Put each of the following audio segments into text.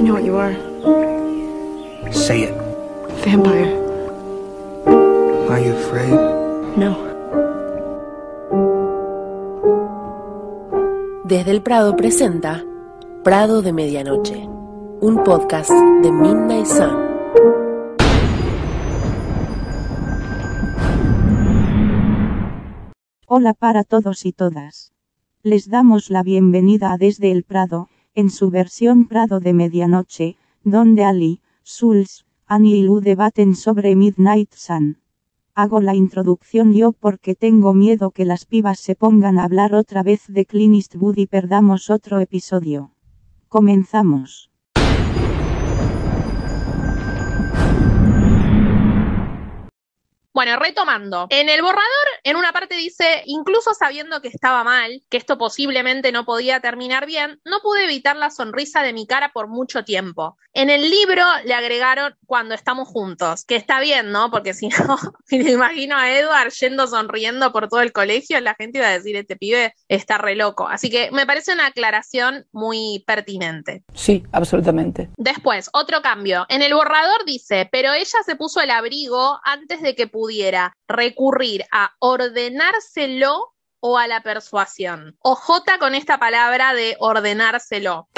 I know what you are. Say it. Vampire. Are you afraid? No. Desde el Prado presenta Prado de Medianoche, un podcast de Midnight Sun. Hola para todos y todas. Les damos la bienvenida a Desde el Prado, en su versión Prado de Medianoche, donde Ali, Suls, Annie y Lu debaten sobre Midnight Sun. Hago la introducción yo porque tengo miedo que las pibas se pongan a hablar otra vez de Clint Eastwood y perdamos otro episodio. Comenzamos. Bueno, retomando. En el borrador, en una parte dice, incluso sabiendo que estaba mal, que esto posiblemente no podía terminar bien, no pude evitar la sonrisa de mi cara por mucho tiempo. En el libro le agregaron cuando estamos juntos, que está bien, ¿no? Porque si no, me imagino a Edward yendo sonriendo por todo el colegio, la gente iba a decir, este pibe está re loco. Así que me parece una aclaración muy pertinente. Sí, absolutamente. Después, otro cambio. En el borrador dice, pero ella se puso el abrigo antes de que pudiera recurrir a ordenárselo o a la persuasión. Ojota con esta palabra de ordenárselo.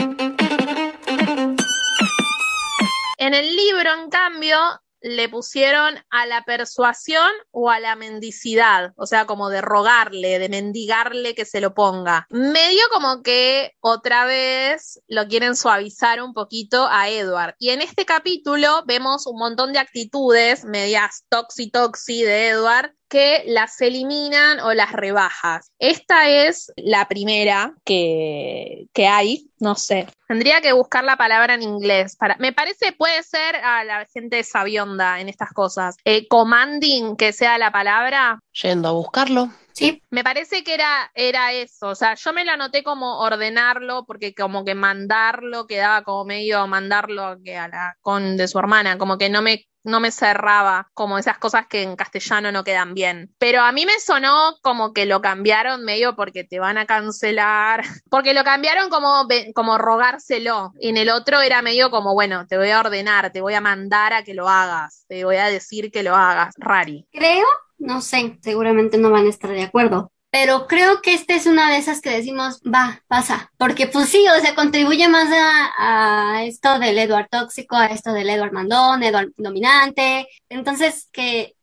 En el libro, en cambio, le pusieron a la persuasión o a la mendicidad, o sea, como de rogarle, de mendigarle que se lo ponga. Medio como que otra vez lo quieren suavizar un poquito a Edward. Y en este capítulo vemos un montón de actitudes medias toxi toxi de Edward que las eliminan o las rebajas. Esta es la primera que, que hay, no sé. Tendría que buscar la palabra en inglés. Para, me parece, puede ser a la gente sabionda en estas cosas. Eh, commanding, que sea la palabra. Yendo a buscarlo. Sí, me parece que era, era eso. O sea, yo me lo anoté como ordenarlo, porque como que mandarlo quedaba como medio mandarlo que a la con de su hermana, como que no me no me cerraba, como esas cosas que en castellano no quedan bien. Pero a mí me sonó como que lo cambiaron medio porque te van a cancelar, porque lo cambiaron como, como rogárselo. Y en el otro era medio como, bueno, te voy a ordenar, te voy a mandar a que lo hagas, te voy a decir que lo hagas. Rari. Creo, no sé, seguramente no van a estar de acuerdo, pero creo que esta es una de esas que decimos, va, pasa, porque pues sí, o sea, contribuye más a, esto del Edward tóxico, a esto del Edward mandón, Edward dominante, entonces que,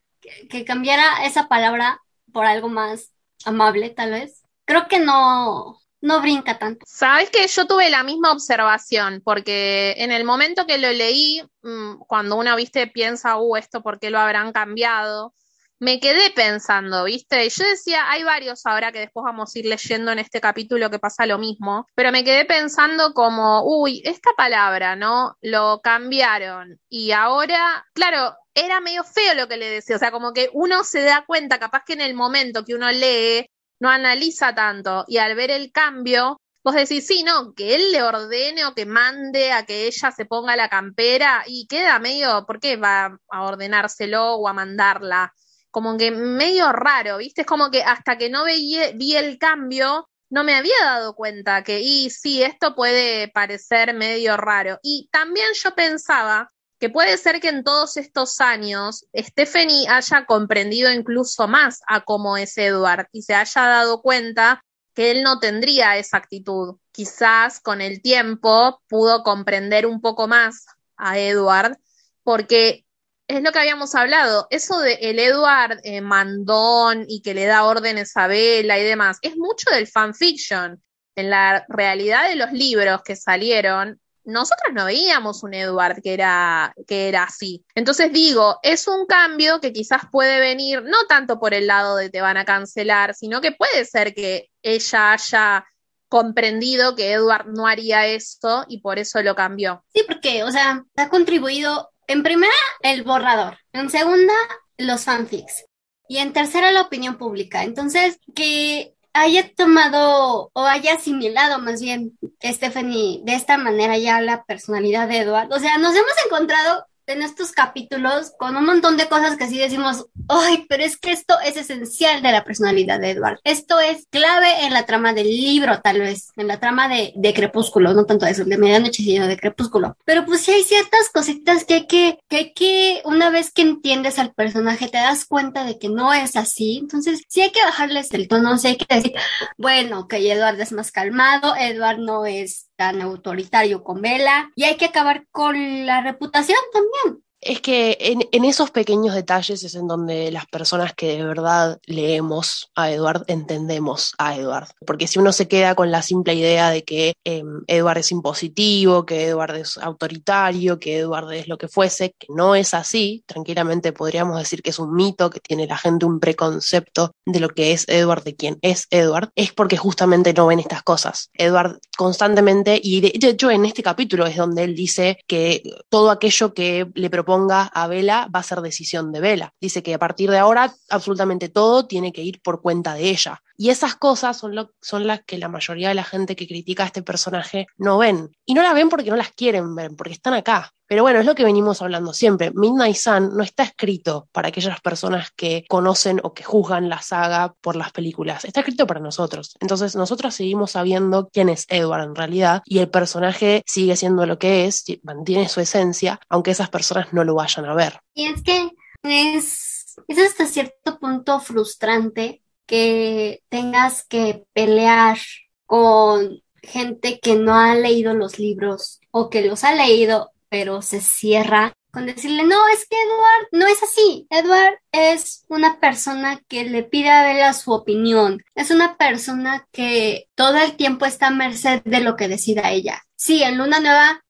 que cambiara esa palabra por algo más amable, tal vez, creo que no, no brinca tanto. Sabes que yo tuve la misma observación, porque en el momento que lo leí, mm, cuando uno, viste, piensa, uh, esto por qué lo habrán cambiado, me quedé pensando, ¿viste? Yo decía, hay varios ahora que después vamos a ir leyendo en este capítulo que pasa lo mismo, pero me quedé pensando como, uy, esta palabra, ¿no? Lo cambiaron y ahora, claro, era medio feo lo que le decía, o sea, como que uno se da cuenta, capaz que en el momento que uno lee, no analiza tanto y al ver el cambio, vos decís, sí, no, que él le ordene o que mande a que ella se ponga la campera y queda medio, ¿por qué va a ordenárselo o a mandarla? Como que medio raro, ¿viste? Es como que hasta que no vi, el cambio, no me había dado cuenta que, y sí, esto puede parecer medio raro. Y también yo pensaba que puede ser que en todos estos años Stephanie haya comprendido incluso más a cómo es Edward y se haya dado cuenta que él no tendría esa actitud. Quizás con el tiempo pudo comprender un poco más a Edward porque es lo que habíamos hablado, eso de el Edward eh, mandón y que le da órdenes a Bella y demás, es mucho del fanfiction. En la realidad de los libros que salieron, nosotros no veíamos un Edward que era, que era así. Entonces digo, es un cambio que quizás puede venir no tanto por el lado de te van a cancelar, sino que puede ser que ella haya comprendido que Edward no haría esto y por eso lo cambió. Sí, porque, o sea, ha contribuido en primera, el borrador. En segunda, los fanfics. Y en tercera, la opinión pública. Entonces, que haya tomado o haya asimilado más bien Stephanie de esta manera ya la personalidad de Edward. O sea, nos hemos encontrado en estos capítulos con un montón de cosas que sí decimos, ay, pero es que esto es esencial de la personalidad de Edward. Esto es clave en la trama del libro, tal vez, en la trama de, de Crepúsculo, no tanto eso, de Medianoche, sino de Crepúsculo. Pero pues sí hay ciertas cositas que hay que, que hay que, una vez que entiendes al personaje, te das cuenta de que no es así. Entonces, sí hay que bajarles el tono, sí hay que decir, bueno, que Edward es más calmado, Edward no es tan autoritario con Bella y hay que acabar con la reputación también. Es que en, esos pequeños detalles es en donde las personas que de verdad leemos a Edward entendemos a Edward. Porque si uno se queda con la simple idea de que eh, Edward es impositivo, que Edward es autoritario, que Edward es lo que fuese, que no es así, tranquilamente podríamos decir que es un mito, que tiene la gente un preconcepto de lo que es Edward, de quién es Edward, es porque justamente no ven estas cosas. Edward constantemente, y de hecho en este capítulo es donde él dice que todo aquello que le propone ponga a Vela va a ser decisión de Vela. Dice que a partir de ahora absolutamente todo tiene que ir por cuenta de ella. Y esas cosas son, las que la mayoría de la gente que critica a este personaje no ven. Y no la ven porque no las quieren ver, porque están acá. Pero bueno, es lo que venimos hablando siempre. Midnight Sun no está escrito para aquellas personas que conocen o que juzgan la saga por las películas. Está escrito para nosotros. Entonces nosotros seguimos sabiendo quién es Edward en realidad y el personaje sigue siendo lo que es, mantiene su esencia, aunque esas personas no lo vayan a ver. Y es que es, es hasta cierto punto frustrante que tengas que pelear con gente que no ha leído los libros o que los ha leído pero se cierra con decirle, no, es que Edward no es así. Edward es una persona que le pide a Bella su opinión. Es una persona que todo el tiempo está a merced de lo que decida ella. Sí, en Luna Nueva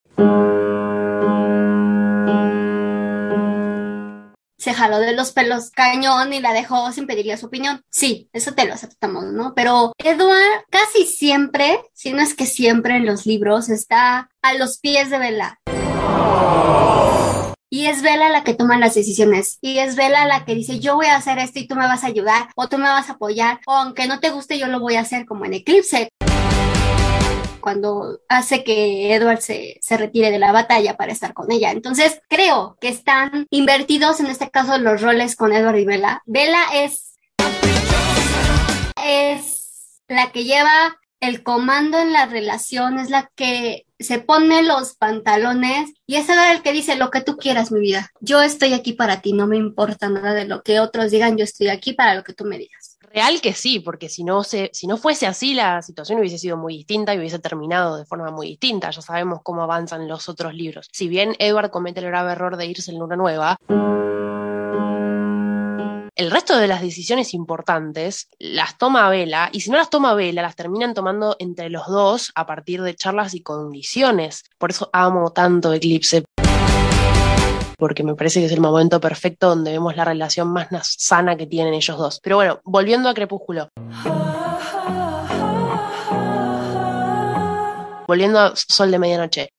se jaló de los pelos cañón y la dejó sin pedirle su opinión. Sí, eso te lo aceptamos, ¿no? Pero Edward casi siempre, si no es que siempre en los libros, está a los pies de Bella. Y es Vela la que toma las decisiones. Y es Vela la que dice, yo voy a hacer esto y tú me vas a ayudar, o tú me vas a apoyar, o aunque no te guste, yo lo voy a hacer como en Eclipse. Cuando hace que Edward se, se retire de la batalla para estar con ella. Entonces, creo que están invertidos en este caso los roles con Edward y Vela. Vela es. Es la que lleva el comando en la relación, es la que se pone los pantalones y es el que dice lo que tú quieras, mi vida. Yo estoy aquí para ti, no me importa nada de lo que otros digan, yo estoy aquí para lo que tú me digas. Real que sí, porque si no, se, si no fuese así, la situación hubiese sido muy distinta y hubiese terminado de forma muy distinta. Ya sabemos cómo avanzan los otros libros. Si bien Edward comete el grave error de irse en Luna Nueva, el resto de las decisiones importantes las toma Vela, y si no las toma Vela, las terminan tomando entre los dos a partir de charlas y condiciones. Por eso amo tanto Eclipse porque me parece que es el momento perfecto donde vemos la relación más sana que tienen ellos dos. Pero bueno, volviendo a Crepúsculo. Volviendo a Sol de Medianoche.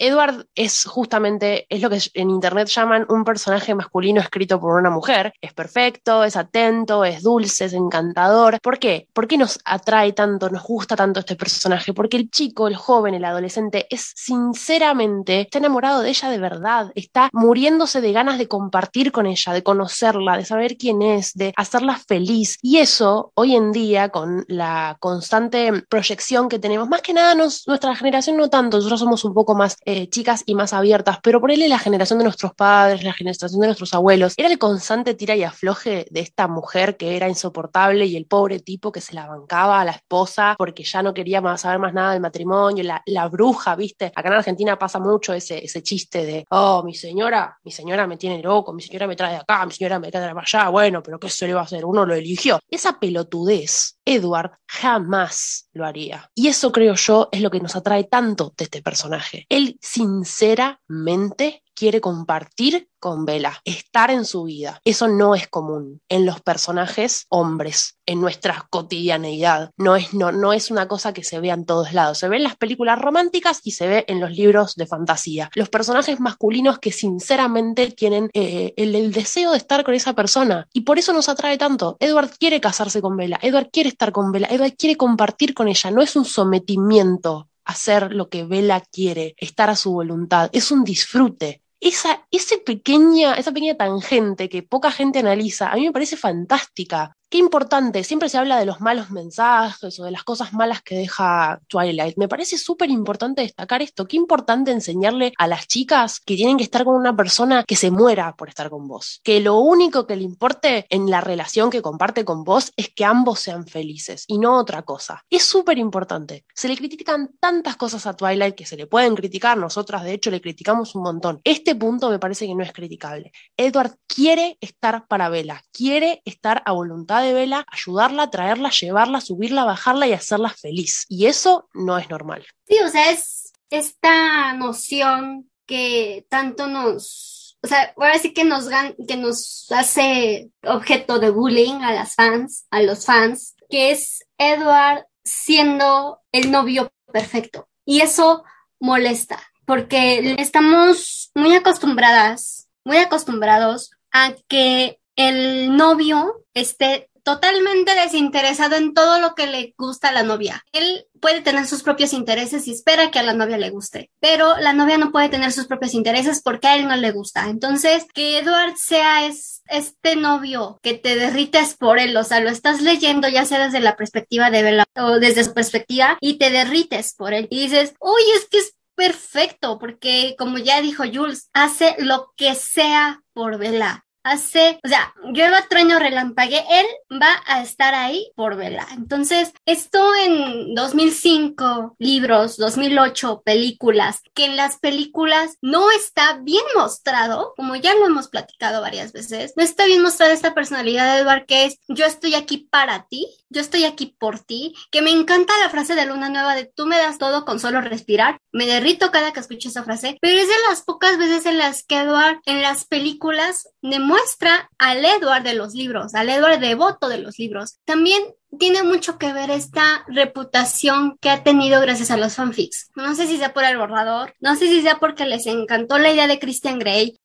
Edward es justamente, es lo que en internet llaman un personaje masculino escrito por una mujer. Es perfecto, es atento, es dulce, es encantador. ¿Por qué? ¿Por qué nos atrae tanto, nos gusta tanto este personaje? Porque el chico, el joven, el adolescente es sinceramente, está enamorado de ella de verdad, está muriéndose de ganas de compartir con ella, de conocerla, de saber quién es, de hacerla feliz. Y eso, hoy en día, con la constante proyección que tenemos, más que nada nuestra generación no tanto, nosotros somos un poco más eh, chicas y más abiertas, pero por él la generación de nuestros padres, la generación de nuestros abuelos, era el constante tira y afloje de esta mujer que era insoportable y el pobre tipo que se la bancaba a la esposa porque ya no quería más saber más nada del matrimonio, la, bruja, ¿viste? Acá en Argentina pasa mucho ese, ese chiste de, oh, mi señora, mi señora me tiene loco, mi señora me trae de acá, mi señora me trae de allá, bueno, pero ¿qué se le va a hacer? Uno lo eligió. Esa pelotudez, Edward jamás lo haría. Y eso creo yo es lo que nos atrae tanto de este personaje. Él sinceramente quiere compartir con Bella, estar en su vida. Eso no es común en los personajes hombres, en nuestra cotidianeidad. No es, no, no es una cosa que se vea en todos lados. Se ve en las películas románticas y se ve en los libros de fantasía. Los personajes masculinos que sinceramente tienen eh, el, el, deseo de estar con esa persona. Y por eso nos atrae tanto. Edward quiere casarse con Bella, Edward quiere estar con Bella, Edward quiere compartir con ella. No es un sometimiento hacer lo que Bella quiere, estar a su voluntad, es un disfrute. Esa, ese pequeña, esa pequeña tangente que poca gente analiza, a mí me parece fantástica. Qué importante, siempre se habla de los malos mensajes o de las cosas malas que deja Twilight. Me parece súper importante destacar esto. Qué importante enseñarle a las chicas que tienen que estar con una persona que se muera por estar con vos. Que lo único que le importe en la relación que comparte con vos es que ambos sean felices y no otra cosa. Es súper importante. Se le critican tantas cosas a Twilight que se le pueden criticar. Nosotras, de hecho, le criticamos un montón. Este punto me parece que no es criticable. Edward quiere estar para Bella, quiere estar a voluntad de Vela, ayudarla, traerla, llevarla, subirla, bajarla y hacerla feliz. Y eso no es normal. Sí, o sea, es esta noción que tanto nos, o sea, ahora sí que nos, que nos hace objeto de bullying a las fans, a los fans, que es Edward siendo el novio perfecto. Y eso molesta, porque estamos muy acostumbradas, muy acostumbrados a que el novio esté totalmente desinteresado en todo lo que le gusta a la novia. Él puede tener sus propios intereses y espera que a la novia le guste, pero la novia no puede tener sus propios intereses porque a él no le gusta. Entonces, que Edward sea este novio que te derrites por él, o sea, lo estás leyendo ya sea desde la perspectiva de Bella o desde su perspectiva y te derrites por él y dices, uy, es que es perfecto porque como ya dijo Jules, hace lo que sea por Bella hace, o sea, llueva, trueno, relampague, él va a estar ahí por vela. Entonces, esto en 2005, libros, 2008, películas, que en las películas no está bien mostrado, como ya lo hemos platicado varias veces, no está bien mostrada esta personalidad de Edward que es yo estoy aquí para ti, yo estoy aquí por ti, que me encanta la frase de Luna Nueva de tú me das todo con solo respirar, me derrito cada que escucho esa frase, pero es de las pocas veces en las que Edward en las películas demuestra al Edward de los libros, al Edward devoto de los libros. También tiene mucho que ver esta reputación que ha tenido gracias a los fanfics. No sé si sea por el borrador, no sé si sea porque les encantó la idea de Christian Grey.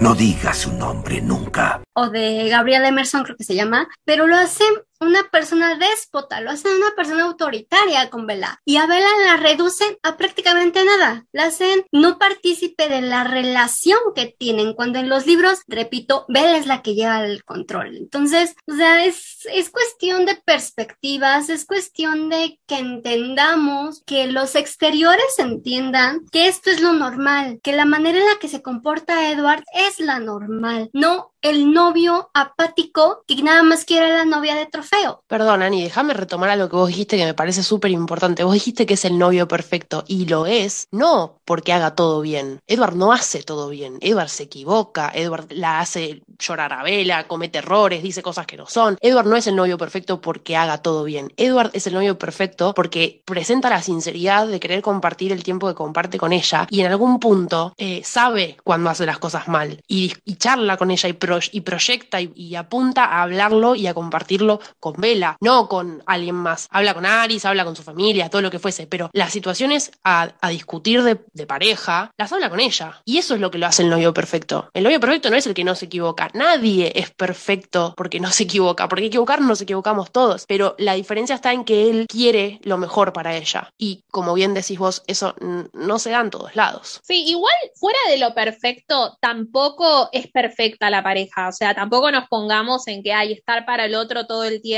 No digas su nombre nunca. O de Gabriel Emerson, creo que se llama, pero lo hacen una persona déspota, lo hacen una persona autoritaria con Bella. Y a Bella la reducen a prácticamente nada. La hacen no partícipe de la relación que tienen, cuando en los libros, repito, Bella es la que lleva el control. Entonces, o sea, es, es cuestión de perspectivas, es cuestión de que entendamos, que los exteriores entiendan que esto es lo normal, que la manera en la que se comporta Edward es la normal, no el novio apático que nada más quiere a la novia de trofeo. Perdón, Ani, déjame retomar a lo que vos dijiste que me parece súper importante. Vos dijiste que es el novio perfecto y lo es, no porque haga todo bien. Edward no hace todo bien. Edward se equivoca, Edward la hace llorar a vela, comete errores, dice cosas que no son. Edward no es el novio perfecto porque haga todo bien. Edward es el novio perfecto porque presenta la sinceridad de querer compartir el tiempo que comparte con ella y en algún punto eh, sabe cuando hace las cosas mal y, charla con ella y proyecta y, apunta a hablarlo y a compartirlo con Vela, no con alguien más. Habla con Aris, habla con su familia, todo lo que fuese, pero las situaciones a, discutir de, de, pareja, las habla con ella. Y eso es lo que lo hace el novio perfecto. El novio perfecto no es el que no se equivoca. Nadie es perfecto porque no se equivoca, porque equivocar nos equivocamos todos, pero la diferencia está en que él quiere lo mejor para ella. Y como bien decís vos, eso no se da en todos lados. Sí, igual fuera de lo perfecto, tampoco es perfecta la pareja o sea, tampoco nos pongamos en que hay estar para el otro todo el tiempo,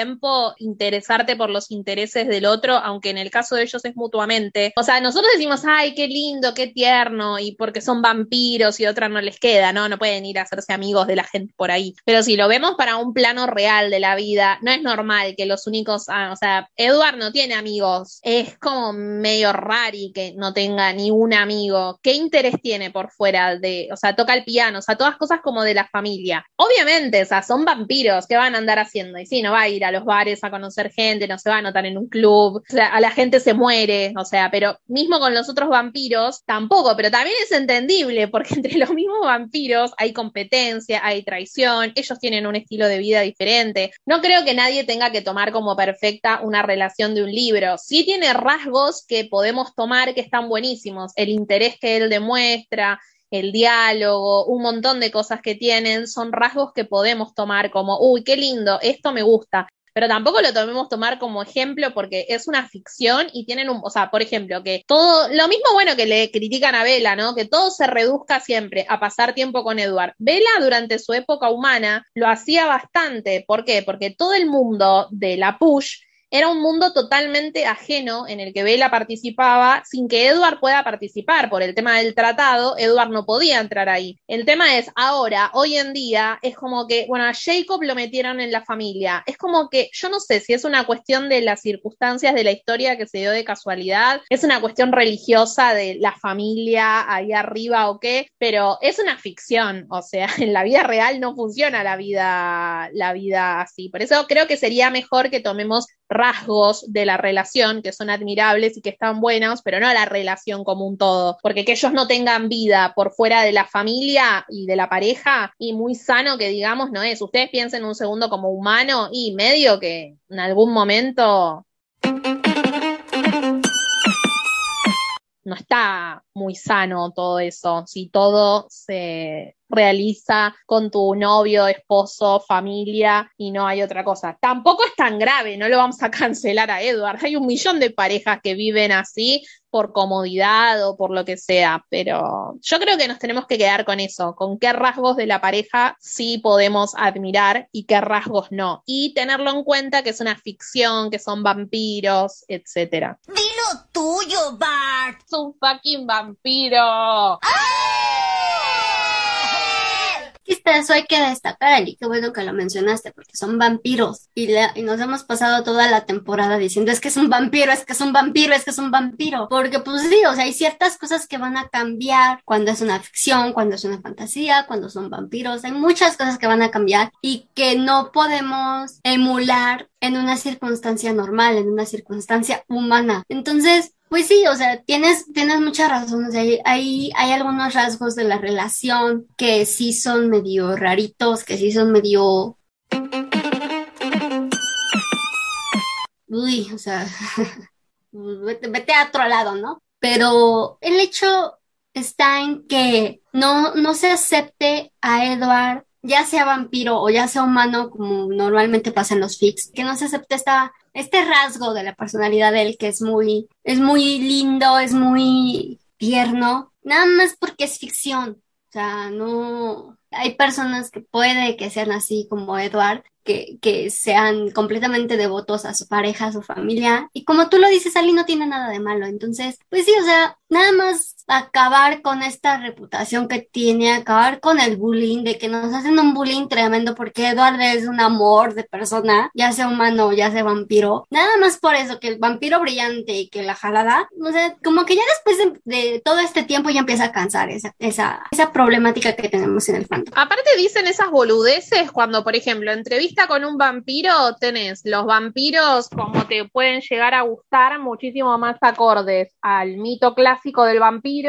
interesarte por los intereses del otro, aunque en el caso de ellos es mutuamente. O sea, nosotros decimos, ay, qué lindo, qué tierno, y porque son vampiros y otra no les queda, ¿no? No pueden ir a hacerse amigos de la gente por ahí. Pero si lo vemos para un plano real de la vida, no es normal que los únicos, ah, o sea, Edward no tiene amigos, es como medio rari que no tenga ni un amigo. ¿Qué interés tiene por fuera de, o sea, toca el piano, o sea, todas cosas como de la familia? Obviamente, o sea, son vampiros, ¿qué van a andar haciendo? Y sí, no va a ir a los bares a conocer gente, no se va a notar en un club, a la gente se muere, o sea, pero mismo con los otros vampiros, tampoco, pero también es entendible, porque entre los mismos vampiros hay competencia, hay traición, ellos tienen un estilo de vida diferente. No creo que nadie tenga que tomar como perfecta una relación de un libro. Sí tiene rasgos que podemos tomar que están buenísimos, el interés que él demuestra, el diálogo, un montón de cosas que tienen, son rasgos que podemos tomar como, uy, qué lindo, esto me gusta. pero tampoco lo tomemos tomar como ejemplo porque es una ficción y tienen un, o sea, por ejemplo, que todo, lo mismo bueno que le critican a Vela, ¿no? Que todo se reduzca siempre a pasar tiempo con Edward. Vela durante su época humana lo hacía bastante, ¿por qué? Porque todo el mundo de la push era un mundo totalmente ajeno en el que Bella participaba sin que Edward pueda participar. Por el tema del tratado, Edward no podía entrar ahí. El tema es, ahora, hoy en día, es como que, bueno, a Jacob lo metieron en la familia. Es como que, yo no sé si es una cuestión de las circunstancias de la historia que se dio de casualidad, es una cuestión religiosa de la familia ahí arriba o qué, pero es una ficción. O sea, en la vida real no funciona la vida, la vida así. Por eso creo que sería mejor que tomemos rasgos de la relación que son admirables y que están buenos, pero no la relación como un todo, porque que ellos no tengan vida por fuera de la familia y de la pareja y muy sano que digamos no es. Ustedes piensen un segundo como humano y medio que en algún momento no está muy sano todo eso, si todo se realiza con tu novio, esposo, familia y no hay otra cosa. Tampoco es tan grave, no lo vamos a cancelar a Edward. Hay un millón de parejas que viven así por comodidad o por lo que sea, pero yo creo que nos tenemos que quedar con eso, con qué rasgos de la pareja sí podemos admirar y qué rasgos no. Y tenerlo en cuenta que es una ficción, que son vampiros. Dilo tuyo, Bart. Es un fucking vampiro. Eso hay que destacar, Ali, qué bueno que lo mencionaste, porque son vampiros y, y nos hemos pasado toda la temporada diciendo es que es un vampiro, es que es un vampiro, es que es un vampiro, porque pues sí, o sea, hay ciertas cosas que van a cambiar cuando es una ficción, cuando es una fantasía, cuando son vampiros, hay muchas cosas que van a cambiar y que no podemos emular en una circunstancia normal, en una circunstancia humana. Entonces, pues sí, o sea, tienes, tienes mucha razón. O sea, hay, hay, algunos rasgos de la relación que sí son medio raritos, que sí son medio. Uy, o sea, vete, vete a otro lado, ¿no? Pero el hecho está en que no, no se acepte a Edward, ya sea vampiro o ya sea humano, como normalmente pasa en los fics, que no se acepte esta este rasgo de la personalidad de él que es muy, es muy lindo, es muy tierno, nada más porque es ficción. O sea, no, hay personas que puede que sean así como Edward, que, que sean completamente devotos a su pareja, a su familia. Y como tú lo dices, Ali no tiene nada de malo. Entonces, pues sí, o sea, nada más acabar con esta reputación que tiene, acabar con el bullying, de que nos hacen un bullying tremendo porque Edward es un amor de persona, ya sea humano ya sea vampiro. Nada más por eso, que el vampiro brillante y que la jalada, o sea, como que ya después de, todo este tiempo ya empieza a cansar esa, esa, esa problemática que tenemos en el fandom. Aparte dicen esas boludeces cuando, por ejemplo, entrevista con un vampiro, tenés los vampiros como te pueden llegar a gustar muchísimo más acordes al mito clásico del vampiro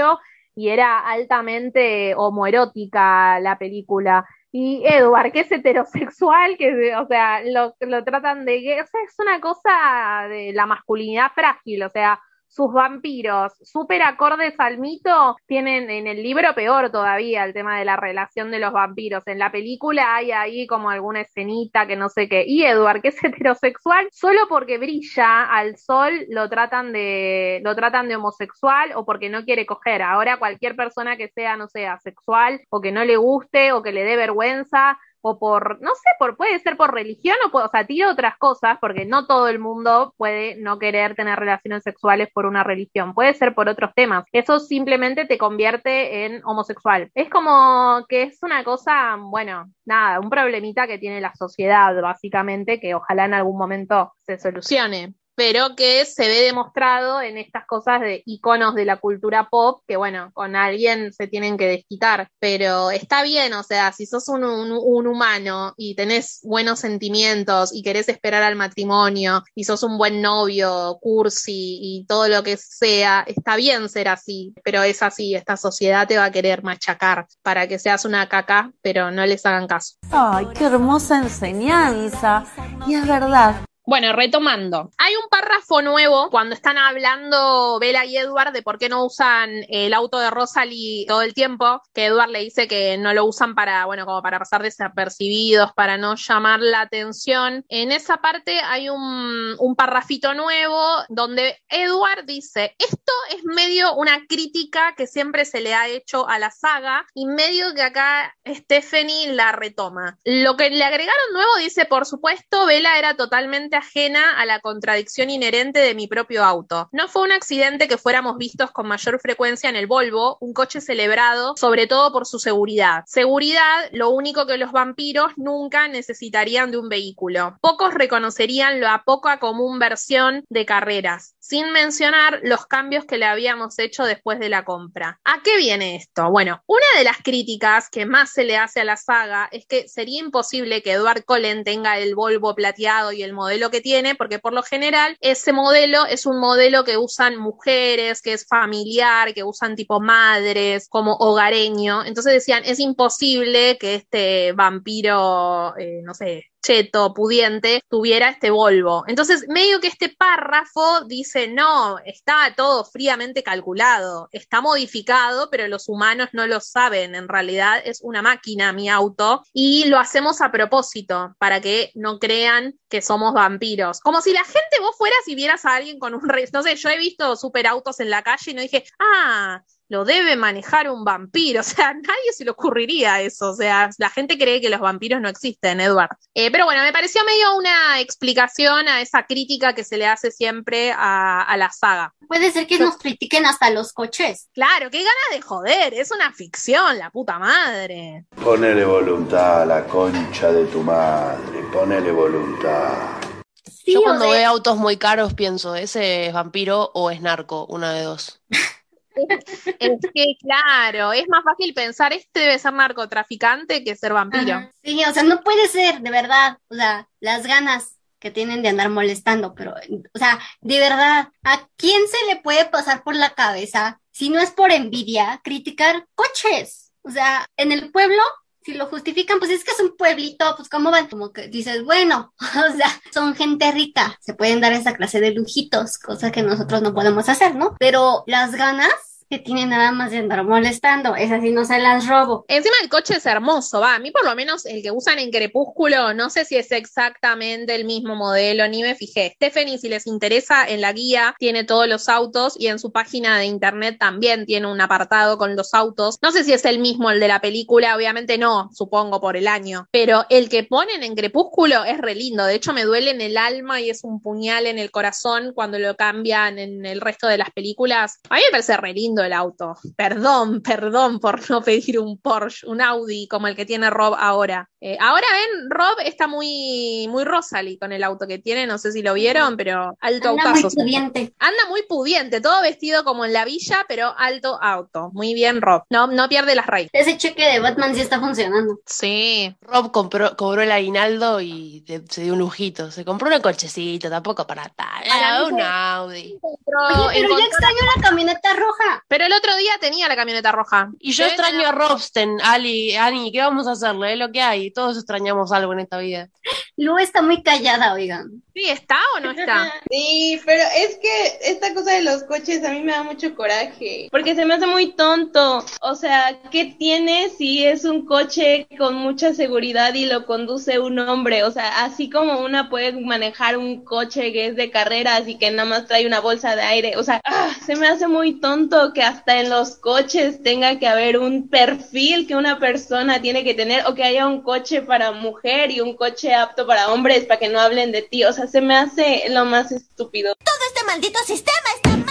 y era altamente homoerótica la película. Y Edward, que es heterosexual, que, o sea, lo, lo tratan de, o sea, es una cosa de la masculinidad frágil, o sea, sus vampiros súper acordes al mito, tienen en el libro peor todavía el tema de la relación de los vampiros. En la película hay ahí como alguna escenita que no sé qué. Y Edward, que es heterosexual, solo porque brilla al sol lo tratan de, lo tratan de homosexual o porque no quiere coger. Ahora cualquier persona que sea, no sé, asexual o que no le guste o que le dé vergüenza, o por, no sé, por, puede ser por religión o, por, o sea, tiro otras cosas, porque no todo el mundo puede no querer tener relaciones sexuales por una religión, puede ser por otros temas. Eso simplemente te convierte en homosexual. Es como que es una cosa, bueno, nada, un problemita que tiene la sociedad, básicamente, que ojalá en algún momento se solucione pero que se ve demostrado en estas cosas de iconos de la cultura pop, que bueno, con alguien se tienen que desquitar, pero está bien, o sea, si sos un, humano y tenés buenos sentimientos y querés esperar al matrimonio y sos un buen novio, cursi y todo lo que sea, está bien ser así, pero es así, esta sociedad te va a querer machacar para que seas una caca, pero no les hagan caso. Ay, qué hermosa enseñanza. Y es verdad, Bueno, retomando. Hay un párrafo nuevo cuando están hablando Bella y Edward de por qué no usan el auto de Rosalie todo el tiempo, que Edward le dice que no lo usan para, bueno, como para pasar desapercibidos, para no llamar la atención. En esa parte hay un, un parrafito nuevo donde Edward dice, esto es medio una crítica que siempre se le ha hecho a la saga y medio que acá Stephanie la retoma. Lo que le agregaron nuevo dice, por supuesto, Bella era totalmente ajena a la contradicción inherente de mi propio auto. No fue un accidente que fuéramos vistos con mayor frecuencia en el Volvo, un coche celebrado sobre todo por su seguridad. Seguridad, lo único que los vampiros nunca necesitarían de un vehículo. Pocos reconocerían la poca común versión de carreras, sin mencionar los cambios que le habíamos hecho después de la compra. ¿A qué viene esto? Bueno, una de las críticas que más se le hace a la saga es que sería imposible que Edward Cullen tenga el Volvo plateado y el modelo que tiene, porque por lo general ese modelo es un modelo que usan mujeres, que es familiar, que usan tipo madres, como hogareño. Entonces decían, es imposible que este vampiro, eh, no sé, cheto, pudiente, tuviera este Volvo. Entonces, medio que este párrafo dice, no, está todo fríamente calculado, está modificado, pero los humanos no lo saben, en realidad es una máquina mi auto y lo hacemos a propósito para que no crean que somos vampiros. Como si la gente vos fueras y vieras a alguien con un... No sé, yo he visto superautos en la calle y no dije, ah, lo debe manejar un vampiro. O sea, a nadie se le ocurriría eso. O sea, la gente cree que los vampiros no existen, Edward. Eh, pero bueno, me pareció medio una explicación a esa crítica que se le hace siempre a, a la saga. Puede ser que nos critiquen hasta los coches. Claro, qué ganas de joder. Es una ficción, la puta madre. Ponele voluntad a la concha de tu madre. Ponele voluntad. Sí, Yo cuando veo autos muy caros pienso, ese es vampiro o es narco, una de dos. Es que, claro, es más fácil pensar este debe ser narcotraficante que ser vampiro. sí, o sea, no puede ser, de verdad. O sea, las ganas que tienen de andar molestando, pero, o sea, de verdad, ¿a quién se le puede pasar por la cabeza, si no es por envidia, criticar coches? O sea, en el pueblo si lo justifican, pues es que es un pueblito, pues cómo van, como que dices, bueno, o sea, son gente rica, se pueden dar esa clase de lujitos, cosa que nosotros no podemos hacer, ¿no? Pero las ganas que tienen nada más de molestando, esas sí no se las robo. Encima el coche es hermoso, va. A mí por lo menos el que usan en Crepúsculo, no sé si es exactamente el mismo modelo, ni me fijé. Stephanie, si les interesa, en la guía tiene todos los autos y en su página de internet también tiene un apartado con los autos. No sé si es el mismo el de la película, obviamente no, supongo por el año. Pero el que ponen en Crepúsculo es re lindo. De hecho, me duele en el alma y es un puñal en el corazón cuando lo cambian en el resto de las películas. A mí me parece re lindo el auto. Perdón, perdón por no pedir un Porsche, un Audi como el que tiene Rob ahora. Eh, ahora ven, Rob está muy, muy Rosalie con el auto que tiene, no sé si lo vieron, pero alto Anda muy pudiente. Anda muy pudiente, todo vestido como en la villa, pero alto auto. Muy bien, Rob. No, no pierde las raíces. Ese cheque de Batman sí está funcionando. Sí. Rob compró, cobró el aguinaldo y se dio un lujito. Se compró un cochecito, tampoco para tal. Para Ah, un Audi. Oye, pero encontró- extraño la camioneta roja. Pero el otro día tenía la camioneta roja. Y yo extraño a Robsten, Ali, Ani, ¿qué vamos a hacerle? Es lo que hay. Todos extrañamos algo en esta vida. Lu está muy callada, oigan. ¿Sí está o no está? Sí, pero es que esta cosa de los coches a mí me da mucho coraje, porque se me hace muy tonto. O sea, ¿qué tiene si es un coche con mucha seguridad y lo conduce un hombre? O sea, así como una puede manejar un coche que es de carreras y que nada más trae una bolsa de aire. O sea, ah, se me hace muy tonto que hasta en los coches tenga que haber un perfil que una persona tiene que tener o que haya un coche para mujer y un coche apto para hombres para que no hablen de ti. O sea, se me hace lo más estúpido. Todo este maldito sistema está.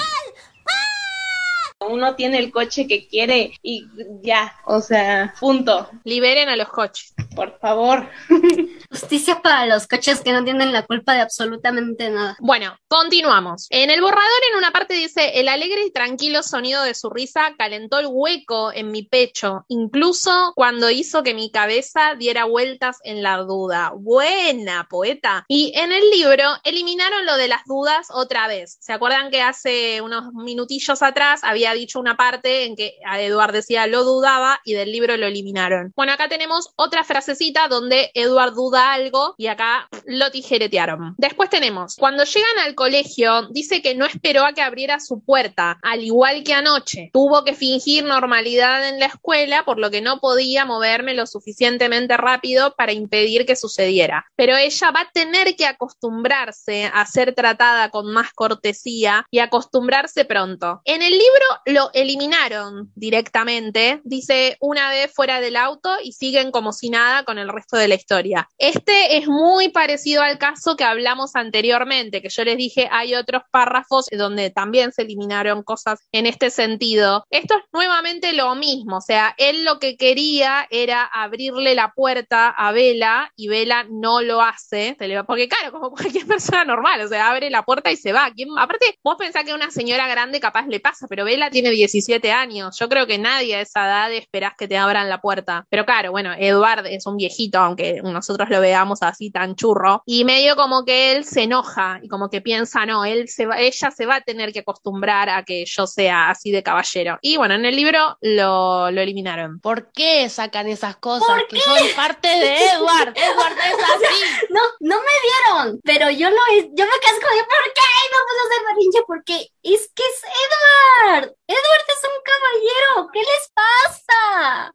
Uno tiene el coche que quiere y ya, o sea, punto. Liberen a los coches. Por favor. Justicia para los coches que no tienen la culpa de absolutamente nada. Bueno, continuamos. En el borrador, en una parte dice: El alegre y tranquilo sonido de su risa calentó el hueco en mi pecho, incluso cuando hizo que mi cabeza diera vueltas en la duda. Buena, poeta. Y en el libro eliminaron lo de las dudas otra vez. ¿Se acuerdan que hace unos minutillos atrás había dicho una parte en que a Eduard decía lo dudaba y del libro lo eliminaron? Bueno, acá tenemos otra frasecita donde Eduard duda algo y acá lo tijeretearon. Después tenemos, cuando llegan al colegio, dice que no esperó a que abriera su puerta, al igual que anoche. Tuvo que fingir normalidad en la escuela, por lo que no podía moverme lo suficientemente rápido para impedir que sucediera. Pero ella va a tener que acostumbrarse a ser tratada con más cortesía y acostumbrarse pronto. En el libro lo eliminaron directamente, dice una vez fuera del auto y siguen como si nada con el resto de la historia. Este es muy parecido al caso que hablamos anteriormente, que yo les dije hay otros párrafos donde también se eliminaron cosas en este sentido. Esto es nuevamente lo mismo, o sea, él lo que quería era abrirle la puerta a Vela y Vela no lo hace, porque claro, como cualquier persona normal, o sea, abre la puerta y se va. Aparte, vos pensás que una señora grande capaz le pasa, pero Vela tiene 17 años, yo creo que nadie a esa edad esperás que te abran la puerta. Pero claro, bueno, Eduard es un viejito, aunque nosotros lo veamos así tan churro, y medio como que él se enoja y como que piensa, no, él se va, ella se va a tener que acostumbrar a que yo sea así de caballero. Y bueno, en el libro lo, lo eliminaron. ¿Por qué sacan esas cosas que son parte de Edward? Edward es así. No, no me dieron, pero yo lo yo me casco de ¿por qué? No puedo hacer berrinche porque es que es Edward. Edward es un caballero. ¿Qué les pasa?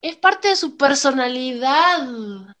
Es parte de su personalidad.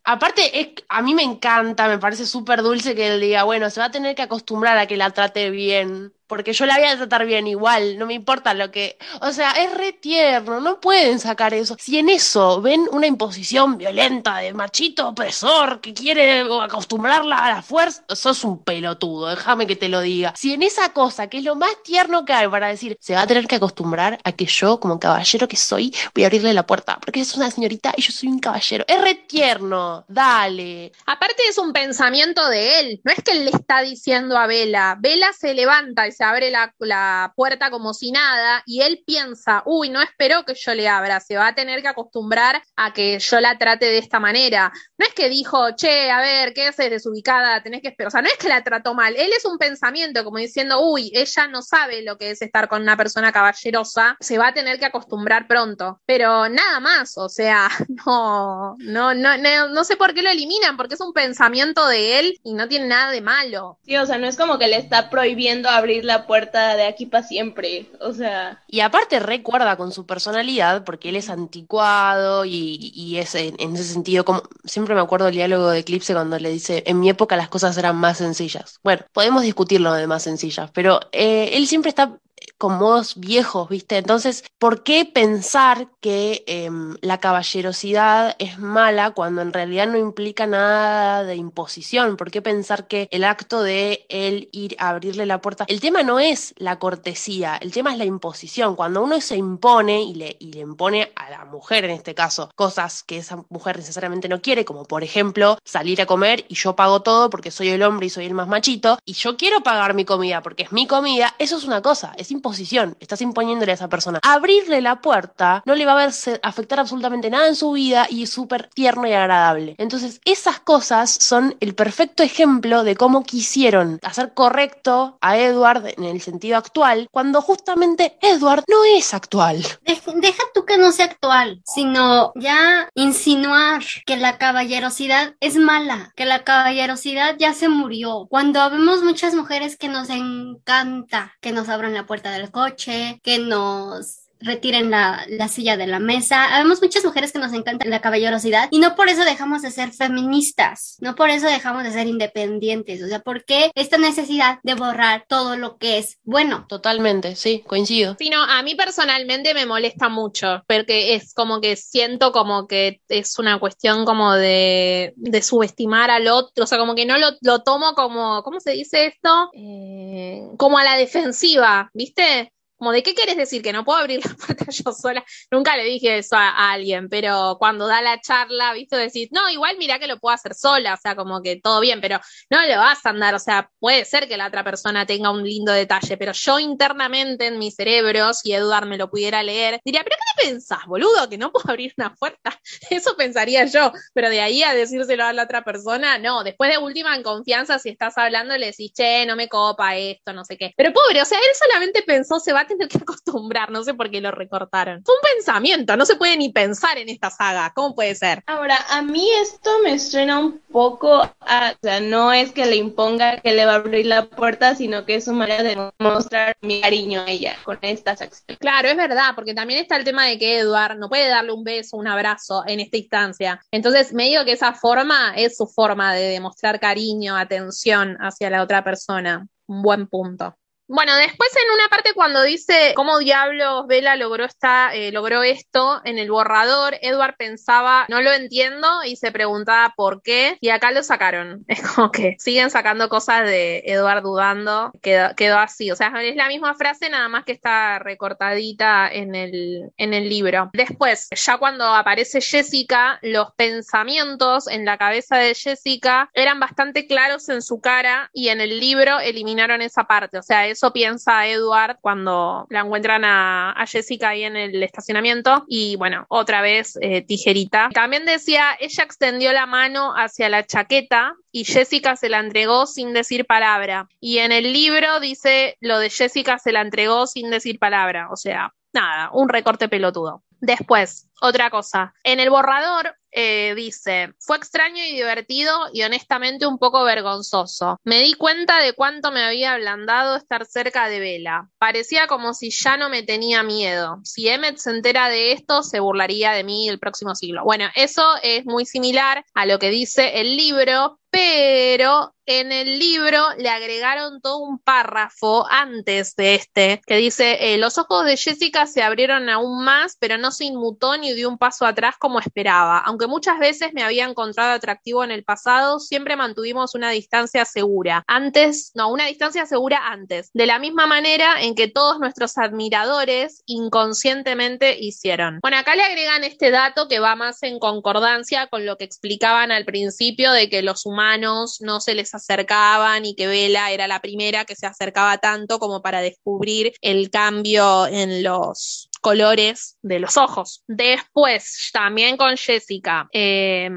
Aparte, a mí me encanta, me parece súper dulce que él diga, bueno, se va a tener que acostumbrar a que la trate bien porque yo la voy a tratar bien igual, no me importa lo que... O sea, es re tierno, no pueden sacar eso. Si en eso ven una imposición violenta de machito opresor que quiere acostumbrarla a la fuerza, sos un pelotudo, déjame que te lo diga. Si en esa cosa, que es lo más tierno que hay para decir, se va a tener que acostumbrar a que yo, como caballero que soy, voy a abrirle la puerta, porque es una señorita y yo soy un caballero. Es re tierno, dale. Aparte es un pensamiento de él, no es que él le está diciendo a Vela, Vela se levanta y se abre la, puerta como si nada y él piensa, uy, no esperó que yo le abra, se va a tener que acostumbrar a que yo la trate de esta manera. No es que dijo, che, a ver, ¿qué haces desubicada? Tenés que esperar. O sea, no es que la trató mal, él es un pensamiento como diciendo, uy, ella no sabe lo que es estar con una persona caballerosa, se va a tener que acostumbrar pronto. Pero nada más, o sea, no, no, no, no, no sé por qué lo eliminan, porque es un pensamiento de él y no tiene nada de malo. Sí, o sea, no es como que le está prohibiendo abrir la puerta de aquí para siempre, o sea. Y aparte recuerda con su personalidad, porque él es anticuado y, y es en, ese sentido, como siempre me acuerdo el diálogo de Eclipse cuando le dice, en mi época las cosas eran más sencillas. Bueno, podemos discutirlo de más sencillas, pero eh, él siempre está con modos viejos, ¿viste? Entonces, ¿por qué pensar que em, la caballerosidad es mala cuando en realidad no implica nada de imposición? ¿Por qué pensar que el acto de él ir a abrirle la puerta, el tema no es la cortesía, el tema es la imposición. Cuando uno se impone y le, y le impone a la mujer en este caso cosas que esa mujer necesariamente no quiere, como por ejemplo salir a comer y yo pago todo porque soy el hombre y soy el más machito, y yo quiero pagar mi comida porque es mi comida, eso es una cosa, es imposible estás imponiéndole a esa persona. Abrirle la puerta no le va a ver afectar absolutamente nada en su vida y es súper tierno y agradable. Entonces, esas cosas son el perfecto ejemplo de cómo quisieron hacer correcto a Edward en el sentido actual, cuando justamente Edward no es actual. Deja tú que no sea actual, sino ya insinuar que la caballerosidad es mala, que la caballerosidad ya se murió. Cuando vemos muchas mujeres que nos encanta que nos abran la puerta del coche, que nos retiren la, la, silla de la mesa. Habemos muchas mujeres que nos encanta la caballerosidad y no por eso dejamos de ser feministas, no por eso dejamos de ser independientes. O sea, ¿por qué esta necesidad de borrar todo lo que es bueno? Totalmente, sí, coincido. Sí, no, a mí personalmente me molesta mucho, porque es como que siento como que es una cuestión como de, de subestimar al otro, o sea, como que no lo, lo tomo como, ¿cómo se dice esto? Eh, como a la defensiva, ¿viste? Como de qué quieres decir que no puedo abrir la puerta yo sola. Nunca le dije eso a, alguien, pero cuando da la charla, visto decir, no, igual mira que lo puedo hacer sola, o sea, como que todo bien, pero no le vas a andar, o sea, puede ser que la otra persona tenga un lindo detalle, pero yo internamente en mi cerebro, si Eduard me lo pudiera leer, diría, pero ¿qué te pensás, boludo? Que no puedo abrir una puerta. Eso pensaría yo, pero de ahí a decírselo a la otra persona, no. Después de última, en confianza, si estás hablando, le decís, che, no me copa esto, no sé qué. Pero pobre, o sea, él solamente pensó, se va a tener que acostumbrar, no sé por qué lo recortaron. Fue un pensamiento, no se puede ni pensar en esta saga. ¿Cómo puede ser? Ahora, a mí esto me suena un poco a, o sea, no es que le imponga que le va a abrir la puerta, sino que es su manera de mostrar mi cariño a ella con estas acciones. Claro, es verdad, porque también está el tema de que Edward no puede darle un beso, un abrazo en esta instancia. Entonces, me digo que esa forma es su forma de demostrar cariño, atención hacia la otra persona. Un buen punto. Bueno, después en una parte cuando dice cómo diablos Vela logró esta, eh, logró esto en el borrador, Edward pensaba, no lo entiendo, y se preguntaba por qué, y acá lo sacaron. Es como que siguen sacando cosas de Edward dudando, quedó, quedó así. O sea, es la misma frase, nada más que está recortadita en el, en el libro. Después, ya cuando aparece Jessica, los pensamientos en la cabeza de Jessica eran bastante claros en su cara, y en el libro eliminaron esa parte. O sea, piensa Edward cuando la encuentran a, Jessica ahí en el estacionamiento. Y bueno, otra vez eh, tijerita. También decía, ella extendió la mano hacia la chaqueta y Jessica se la entregó sin decir palabra. Y en el libro dice lo de Jessica se la entregó sin decir palabra. O sea, nada, un recorte pelotudo. Después, otra cosa. En el borrador eh, dice, fue extraño y divertido y honestamente un poco vergonzoso. Me di cuenta de cuánto me había ablandado estar cerca de Vela. Parecía como si ya no me tenía miedo. Si Emmet se entera de esto, se burlaría de mí el próximo siglo. Bueno, eso es muy similar a lo que dice el libro, pero en el libro le agregaron todo un párrafo antes de este que dice, eh, los ojos de Jessica se abrieron aún más, pero no se inmutó ni dio un paso atrás como esperaba. Aunque muchas veces me había encontrado atractivo en el pasado, siempre mantuvimos una distancia segura. Antes, no, una distancia segura antes. De la misma manera en que todos nuestros admiradores inconscientemente hicieron. Bueno, acá le agregan este dato que va más en concordancia con lo que explicaban al principio de que los humanos no se les acercaban y que Vela era la primera que se acercaba tanto como para descubrir el cambio en los colores de los ojos. Después, también con Jessica, eh,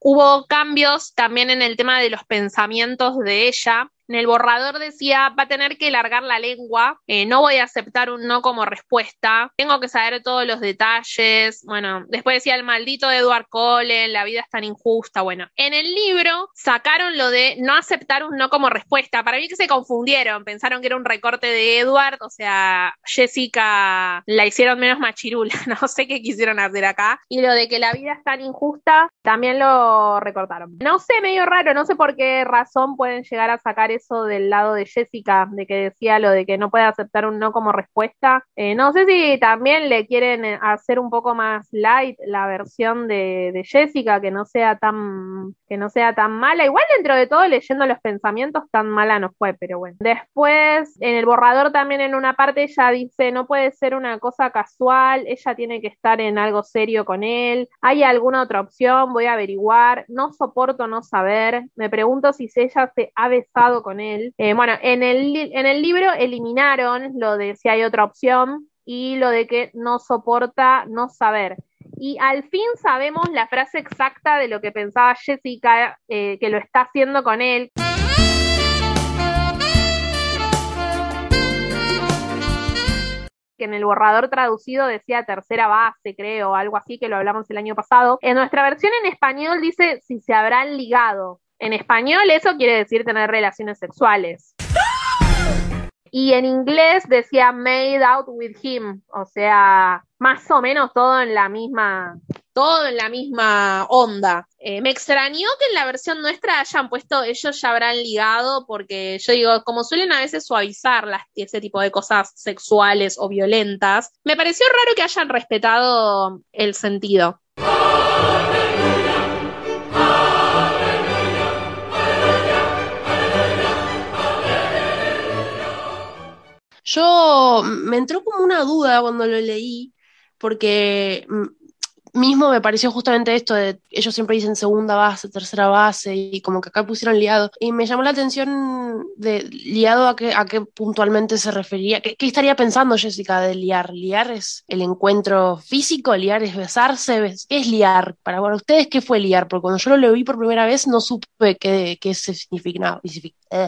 hubo cambios también en el tema de los pensamientos de ella. En el borrador decía, va a tener que largar la lengua, eh, no voy a aceptar un no como respuesta, tengo que saber todos los detalles. Bueno, después decía el maldito Edward Cullen, la vida es tan injusta. Bueno, en el libro sacaron lo de no aceptar un no como respuesta. Para mí que se confundieron, pensaron que era un recorte de Edward, o sea, Jessica la hicieron menos machirula, no sé qué quisieron hacer acá. Y lo de que la vida es tan injusta, también lo recortaron. No sé, medio raro, no sé por qué razón pueden llegar a sacar eso del lado de Jessica, de que decía lo de que no puede aceptar un no como respuesta. Eh, no sé si también le quieren eh, hacer un poco más light la versión de, Jessica, que no sea tan, que no sea tan mala. Igual dentro de todo, leyendo los pensamientos, tan mala no fue, pero bueno. Después, en el borrador también en una parte ella dice, no puede ser una cosa casual, ella tiene que estar en algo serio con él. ¿Hay alguna otra opción? Voy a averiguar. No soporto no saber. Me pregunto si ella se ha besado con él. Eh, bueno, en el, en el libro eliminaron lo de si hay otra opción y lo de que no soporta no saber. Y al fin sabemos la frase exacta de lo que pensaba Jessica, eh, que lo está haciendo con él. que en el borrador traducido decía tercera base, creo, algo así, que lo hablamos el año pasado. En nuestra versión en español dice si se habrán ligado. En español eso quiere decir tener relaciones sexuales. Y en inglés decía made out with him, o sea, más o menos todo en la misma, todo en la misma onda. Eh, me extrañó que en la versión nuestra hayan puesto ellos ya habrán ligado, porque yo digo, como suelen a veces suavizar las, ese tipo de cosas sexuales o violentas, me pareció raro que hayan respetado el sentido. Yo me entró como una duda cuando lo leí, porque mm, mismo me pareció justamente esto de ellos siempre dicen segunda base, tercera base y como que acá pusieron liado. Y me llamó la atención de liado a qué, a qué puntualmente se refería. ¿Qué, estaría pensando Jessica de liar? ¿Liar es el encuentro físico? ¿Liar es besarse? ¿Qué es liar? Para bueno, ustedes, ¿qué fue liar? Porque cuando yo lo vi por primera vez no supe qué, qué significaba,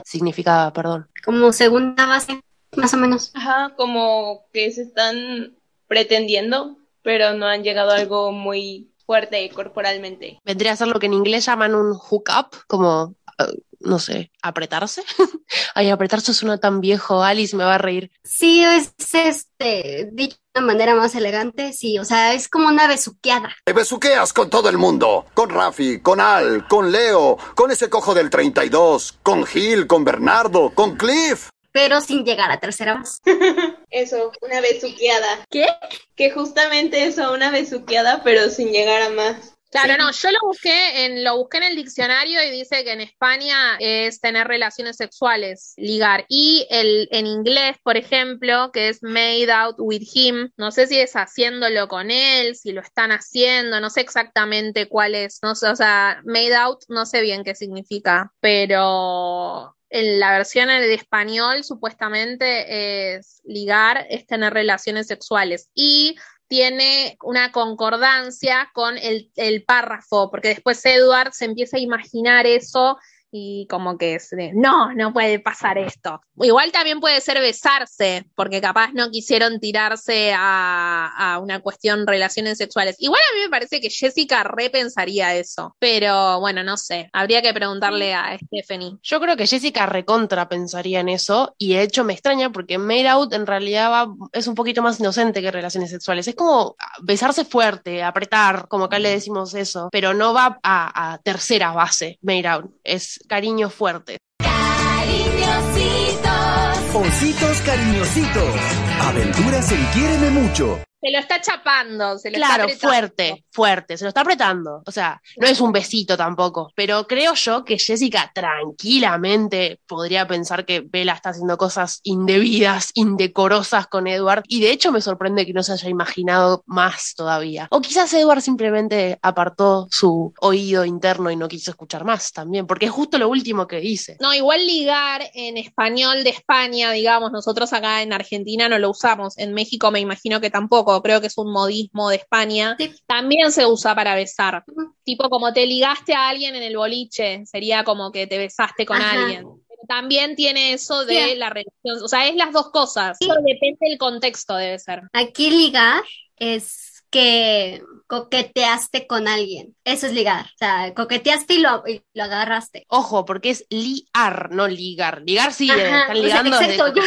significaba, perdón. Como segunda base, más o menos. Ajá, como que se están pretendiendo, pero no han llegado a algo muy fuerte corporalmente. Vendría a ser lo que en inglés llaman un hook up, como, uh, no sé, apretarse. Ay, apretarse suena tan viejo, Alice me va a reír. Sí, es este, dicho de una manera más elegante, sí, o sea, es como una besuqueada. Te besuqueas con todo el mundo. Con Rafi, con Al, con Leo, con ese cojo del 32, con Gil, con Bernardo, con Cliff. Pero sin llegar a tercera base. Eso, una besuqueada. ¿Qué? Que justamente eso, una besuqueada, pero sin llegar a más. Claro, no, yo lo busqué en, lo busqué en el diccionario y dice que en España es tener relaciones sexuales, ligar. Y el, en inglés, por ejemplo, que es made out with him, no sé si es haciéndolo con él, si lo están haciendo, no sé exactamente cuál es, no sé, o sea, made out, no sé bien qué significa, pero en la versión de español supuestamente es ligar, es tener relaciones sexuales. Y tiene una concordancia con el, el, párrafo, porque después Edward se empieza a imaginar eso y como que es de, no, no puede pasar esto. Igual también puede ser besarse, porque capaz no quisieron tirarse a, a, una cuestión relaciones sexuales. Igual a mí me parece que Jessica repensaría eso, pero bueno, no sé, habría que preguntarle a Stephanie. Yo creo que Jessica recontra pensaría en eso, y de hecho me extraña porque Made Out en realidad va, es un poquito más inocente que relaciones sexuales. Es como besarse fuerte, apretar, como acá le decimos eso, pero no va a, a tercera base, Made Out. Es cariño fuerte. Cariñositos. Ositos cariñositos. Aventuras en Quiéreme Mucho. Se lo está chapando, se lo claro, está fuerte, fuerte, se lo está apretando. O sea, no es un besito tampoco, pero creo yo que Jessica tranquilamente podría pensar que Bella está haciendo cosas indebidas, indecorosas con Edward, y de hecho me sorprende que no se haya imaginado más todavía. O quizás Edward simplemente apartó su oído interno y no quiso escuchar más también, porque es justo lo último que dice. No, igual ligar en español de España, digamos, nosotros acá en Argentina no lo usamos, en México me imagino que tampoco creo que es un modismo de España, sí. también se usa para besar. Uh -huh. Tipo como te ligaste a alguien en el boliche, sería como que te besaste con Ajá. alguien. Pero también tiene eso de sí. la relación, o sea, es las dos cosas. Depende del contexto, debe ser. Aquí ligar es que coqueteaste con alguien. Eso es ligar. O sea, coqueteaste y lo, y lo agarraste. Ojo, porque es liar, no ligar. Ligar sí, Ajá, están ligando o sea, exacto, yo,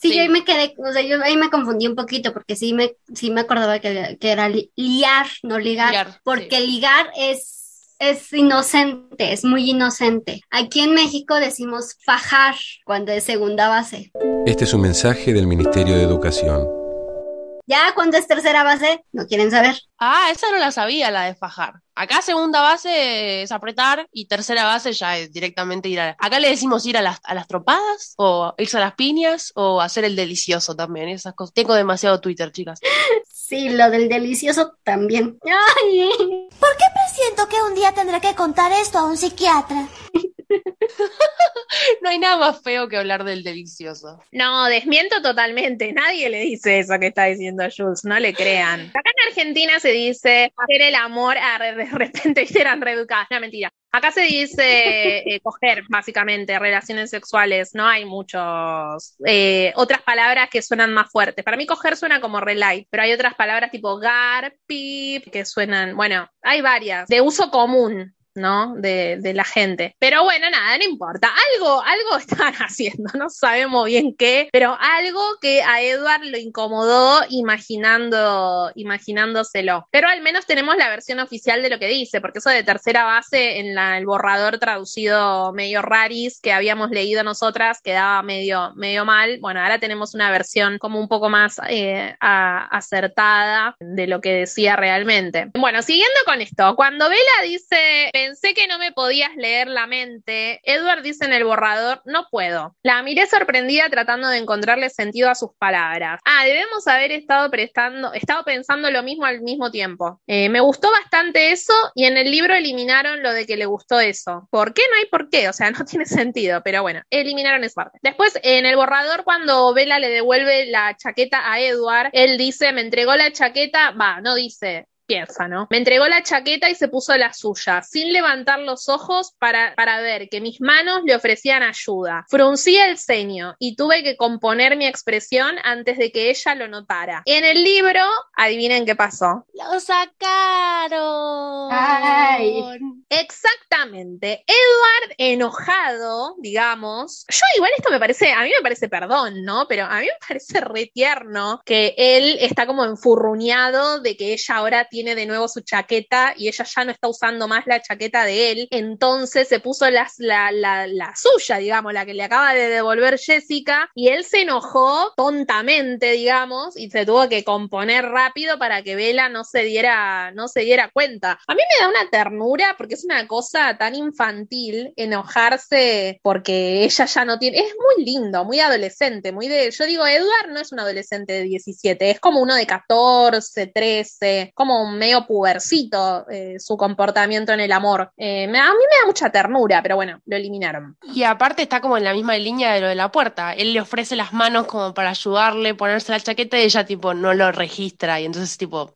sí, sí, yo ahí me quedé, o sea, yo ahí me confundí un poquito porque sí me, sí me acordaba que, que era liar, no ligar. ligar porque sí. ligar es es inocente, es muy inocente. Aquí en México decimos fajar cuando es segunda base. Este es un mensaje del Ministerio de Educación. Ya cuando es tercera base, no quieren saber. Ah, esa no la sabía, la de fajar. Acá segunda base es apretar y tercera base ya es directamente ir a... Acá le decimos ir a las, a las tropadas o irse a las piñas o hacer el delicioso también. Esas cosas. Tengo demasiado Twitter, chicas. Sí, lo del delicioso también. Ay. ¿Por qué presiento que un día tendré que contar esto a un psiquiatra? no hay nada más feo que hablar del delicioso. No, desmiento totalmente. Nadie le dice eso que está diciendo Jules. No le crean. Acá en Argentina se dice hacer el amor a de repente eran reeducadas. No, mentira. Acá se dice eh, coger, básicamente, relaciones sexuales. No hay muchos. Eh, otras palabras que suenan más fuertes. Para mí, coger suena como relight, pero hay otras palabras tipo gar, pip, que suenan. Bueno, hay varias. De uso común. ¿No? De, de, la gente. Pero bueno, nada, no importa. Algo, algo están haciendo, no sabemos bien qué, pero algo que a Edward lo incomodó imaginando, imaginándoselo. Pero al menos tenemos la versión oficial de lo que dice, porque eso de tercera base en el borrador traducido medio raris que habíamos leído nosotras quedaba medio, medio mal. Bueno, ahora tenemos una versión como un poco más eh, acertada de lo que decía realmente. Bueno, siguiendo con esto, cuando Bella dice pensé que no me podías leer la mente. Edward dice en el borrador, no puedo. La miré sorprendida tratando de encontrarle sentido a sus palabras. Ah, debemos haber estado prestando, estado pensando lo mismo al mismo tiempo. Eh, me gustó bastante eso y en el libro eliminaron lo de que le gustó eso. ¿Por qué? No hay por qué, o sea, no tiene sentido, pero bueno, eliminaron esa parte. Después, en el borrador, cuando Bella le devuelve la chaqueta a Edward, él dice, me entregó la chaqueta, va, no dice, piensa, ¿no? Me entregó la chaqueta y se puso la suya, sin levantar los ojos para, para ver que mis manos le ofrecían ayuda. Fruncí el ceño y tuve que componer mi expresión antes de que ella lo notara. En el libro, adivinen qué pasó. ¡Lo sacaron! Ay. Exactamente. Edward enojado, digamos. Yo igual esto me parece, a mí me parece perdón, ¿no? Pero a mí me parece re tierno que él está como enfurruñado de que ella ahora tiene de nuevo su chaqueta y ella ya no está usando más la chaqueta de él. Entonces se puso la, la, la suya, digamos, la que le acaba de devolver Jessica y él se enojó tontamente, digamos, y se tuvo que componer rápido para que Vela no se diera, no se diera cuenta. A mí me da una ternura porque es una cosa tan infantil enojarse porque ella ya no tiene, es muy lindo, muy adolescente, muy de, yo digo, Edward no es un adolescente de 17, es como uno de 14, 13, como medio pubercito eh, su comportamiento en el amor. Eh, a mí me da mucha ternura, pero bueno, lo eliminaron. Y aparte está como en la misma línea de lo de la puerta. Él le ofrece las manos como para ayudarle, ponerse la chaqueta y ella tipo no lo registra. Y entonces tipo,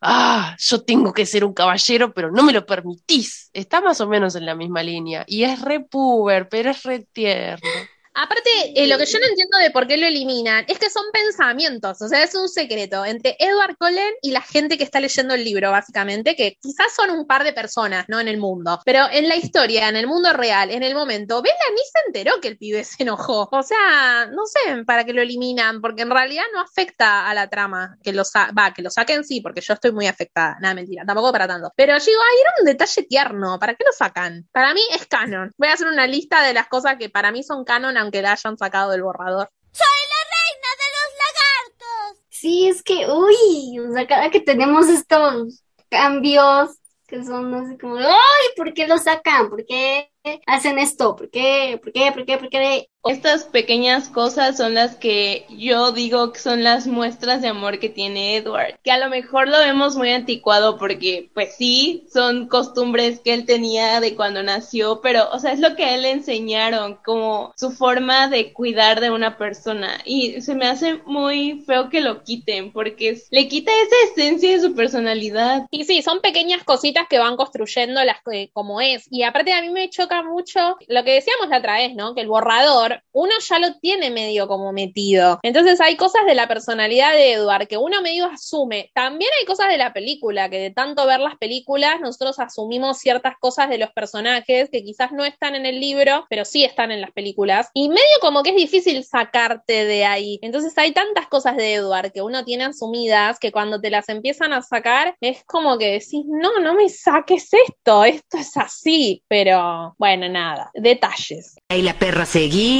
ah, yo tengo que ser un caballero, pero no me lo permitís. Está más o menos en la misma línea. Y es re puber, pero es re tierno. Aparte, eh, lo que yo no entiendo de por qué lo eliminan es que son pensamientos, o sea, es un secreto entre Edward Cullen y la gente que está leyendo el libro, básicamente, que quizás son un par de personas, ¿no? En el mundo. Pero en la historia, en el mundo real, en el momento, Bella ni se enteró que el pibe se enojó. O sea, no sé para qué lo eliminan, porque en realidad no afecta a la trama. Que lo va, que lo saquen sí, porque yo estoy muy afectada. Nada, mentira, tampoco para tanto. Pero yo digo, ay, era un detalle tierno, ¿para qué lo sacan? Para mí es canon. Voy a hacer una lista de las cosas que para mí son canon, aunque la hayan sacado del borrador. ¡Soy la reina de los lagartos! Sí, es que, uy, o sea, cada que tenemos estos cambios que son así como, ¡ay! ¿Por qué lo sacan? ¿Por qué hacen esto? ¿Por qué? ¿Por qué? ¿Por qué? ¿Por qué? Estas pequeñas cosas son las que yo digo que son las muestras de amor que tiene Edward, que a lo mejor lo vemos muy anticuado porque pues sí, son costumbres que él tenía de cuando nació, pero o sea, es lo que a él le enseñaron como su forma de cuidar de una persona y se me hace muy feo que lo quiten porque le quita esa esencia de su personalidad. Y sí, son pequeñas cositas que van construyendo las que- como es. Y aparte a mí me choca mucho lo que decíamos la otra vez, ¿no? Que el borrador, uno ya lo tiene medio como metido. Entonces hay cosas de la personalidad de Edward que uno medio asume. También hay cosas de la película, que de tanto ver las películas, nosotros asumimos ciertas cosas de los personajes que quizás no están en el libro, pero sí están en las películas. Y medio como que es difícil sacarte de ahí. Entonces hay tantas cosas de Edward que uno tiene asumidas que cuando te las empiezan a sacar es como que decís, no, no me saques esto, esto es así. Pero bueno, nada, detalles. Y la perra